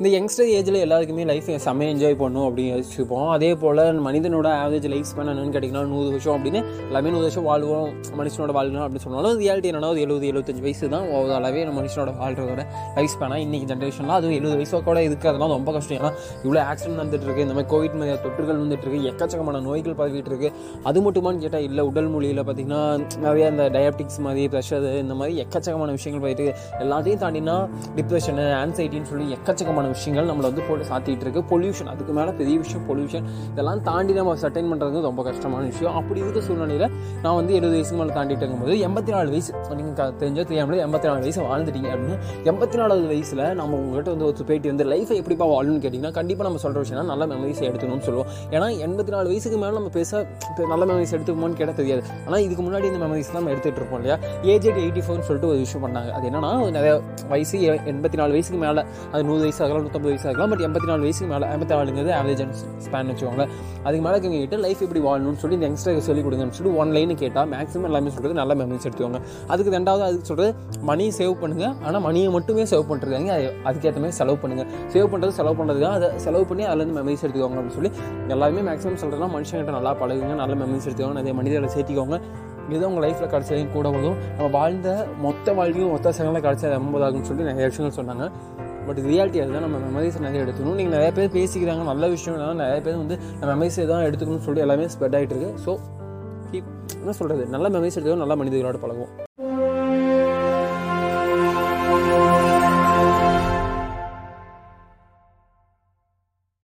இந்த யங்ஸ்டர் ஏஜில் எல்லாருக்குமே லைஃப் செம்ம என்ஜாய் பண்ணும் அப்படின்னு யோசிச்சுப்போம். அதே போல் மனிதனோட ஆவரேஜ் லைஃப் ஸ்பேன் என்னன்னு கேட்டிங்கன்னா நூறு வருஷம் அப்படின்னு எல்லாமே நூறு வருஷம் வாழ்வோம். மனுஷனோட வாழ்க்கணும் அப்படின்னு சொன்னாலும் ரியாலிட்டி என்னன்னா ஒரு எழுபது எழுபத்தஞ்சு வயசு தான் ஓவராலாகவே நம்ம மனுஷனோட வாழ்றதோட லைஃப் ஸ்பேனாக இன்றைக்கி ஜென்ரேஷனில் அதுவும் எழுபது வயசோ கூட இருக்கிறதுலாம் ரொம்ப கஷ்டம். ஏன்னா இவ்வளோ ஆக்சிடென்ட் வந்துட்டு இருக்கு இந்த மாதிரி கோவிட் மாதிரி தொற்றுகள் வந்துட்டு இருக்கு எக்கச்சக்கமான நோய்கள் பரவிட்டு இருக்கு அது மட்டுமான்னு கேட்டால் இல்லை உடல் மொழியில் பார்த்தீங்கன்னா நிறைய இந்த டயபெட்டிக்ஸ் மாதிரி ப்ரெஷர் இந்த மாதிரி எக்கச்சக்கமான விஷயங்கள் போயிட்டு எல்லாத்தையும் தாண்டினா டிப்ரெஷனு ஆன்சைட்டின்னு சொல்லி எக்கச்சக்கமான விஷயங்கள் நம்மளை வந்து போட்டு சாத்திட்டு இருக்கு. பொல்யூஷன் அதுக்கு மேலே பெரிய விஷயம் பொல்யூஷன் இதெல்லாம் தாண்டி நம்ம சட்டைன் பண்ணுறது ரொம்ப கஷ்டமான விஷயம். அப்படி இருக்க சூழ்நிலையில் நான் வந்து எழுபது வயசுக்கு மேலே தாண்டிட்டு இருக்கும்போது எண்பத்தி நாலு வயசு நீங்கள் தெரிஞ்சோ தெரியாமல் எண்பத்தி நாலு வயசு வாழ்ந்துட்டீங்க அப்படின்னு எண்பத்தி நாலாவது வயசில் நம்ம உங்கள்கிட்ட வந்து ஒரு பேட்டி வந்து லைஃப் எப்படிப்பா வாழணும்னு கேட்டிங்கன்னா கண்டிப்பாக நம்ம சொல்கிற விஷயம் நல்ல மெமரிஸ் எடுத்துணும்னு சொல்லுவோம். ஏன்னா எண்பத்தி நாலு வயசுக்கு மேலே நம்ம பேச நல்ல மெமரிஸ் எடுத்துக்கணும்னு கேட்டால் தெரியாது. ஆனால் இதுக்கு முன்னாடி இந்த மெமரிஸ் தான் நம்ம எடுத்துகிட்டு இருப்போம் இல்லையா? ஏஜ் எயிட்டி ஃபோர்னு சொல்லிட்டு ஒரு விஷயம் பண்ணாங்க. அது என்னன்னா நிறைய வயசு எ- எண்பத்தி நாலு வயசுக்கு மேலே அது நூறு வயசு ஆகலாம் நூற்றம்பது வயசாக இருக்கலாம் பட் எண்பத்தி நாலு வயசுக்கு மேலே எண்பத்தி நாலுங்கிறது ஆவரேஜ் ஸ்பேன் வச்சுக்கோங்க அதுக்கு மேலே இருக்கவங்க கிட்ட லைஃப் எப்படி வாழணும்னு சொல்லி இந்த யங்ஸ்டருக்கு சொல்லிக் கொடுங்கன்னு சொல்லி ஒன் லைன் கேட்டால் மேக்ஸிமம் எல்லாமே சொல்கிறது நல்ல மெமரிஸ் எடுத்துக்கோங்க. அதுக்கு ரெண்டாவது அதுக்கு சொல்கிறது மணியை சேவ் பண்ணுங்கள் ஆனால் மணியை மட்டுமே சேவ் பண்ணிருக்காங்க அதுக்கேற்ற மாதிரி செலவு பண்ணுங்கள் சேவ் பண்ணுறது செலவு பண்ணுறதுக்காக அதை செலவு பண்ணி அதுலேருந்து மெமரிஸ் எடுத்துக்கோங்க அப்படின்னு சொல்லி எல்லாருமே மேக்ஸிமம் சொல்கிறதுனா மனுஷங்கிட்ட நல்லா பழகுங்க நல்ல மெமரிஸ் எடுத்துக்கோங்க. நிறைய மனிதர்களை சேர்த்திக்கோங்க. இது உங்கள் லைஃப்பில் கிடச்சதையும் கூட வரும். நம்ம வாழ்ந்த மொத்த வாழ்க்கையும் மொத்த செகண்டில் கிடச்சது ஐம்பதாகும்னு சொல்லி நிறைய விஷயங்கள் சொன்னாங்க. பட் ரியாலிட்டி அதுதான். நம்ம மெமரிஸ் நிறைய எடுத்துக்கணும். நீங்கள் நிறைய பேர் பேசிக்கிறாங்க. நல்ல விஷயம் நிறைய பேர் வந்து மெமரிஸ் தான் எடுத்துக்கணும்னு சொல்லிட்டு எல்லாமே ஸ்ப்ரெட் ஆகிட்டு இருக்கு. ஸோ கீப் என்ன சொல்கிறது நல்ல மெமரிஸ் எடுத்துக்கணும் நல்ல மனிதர்களோட பழகும்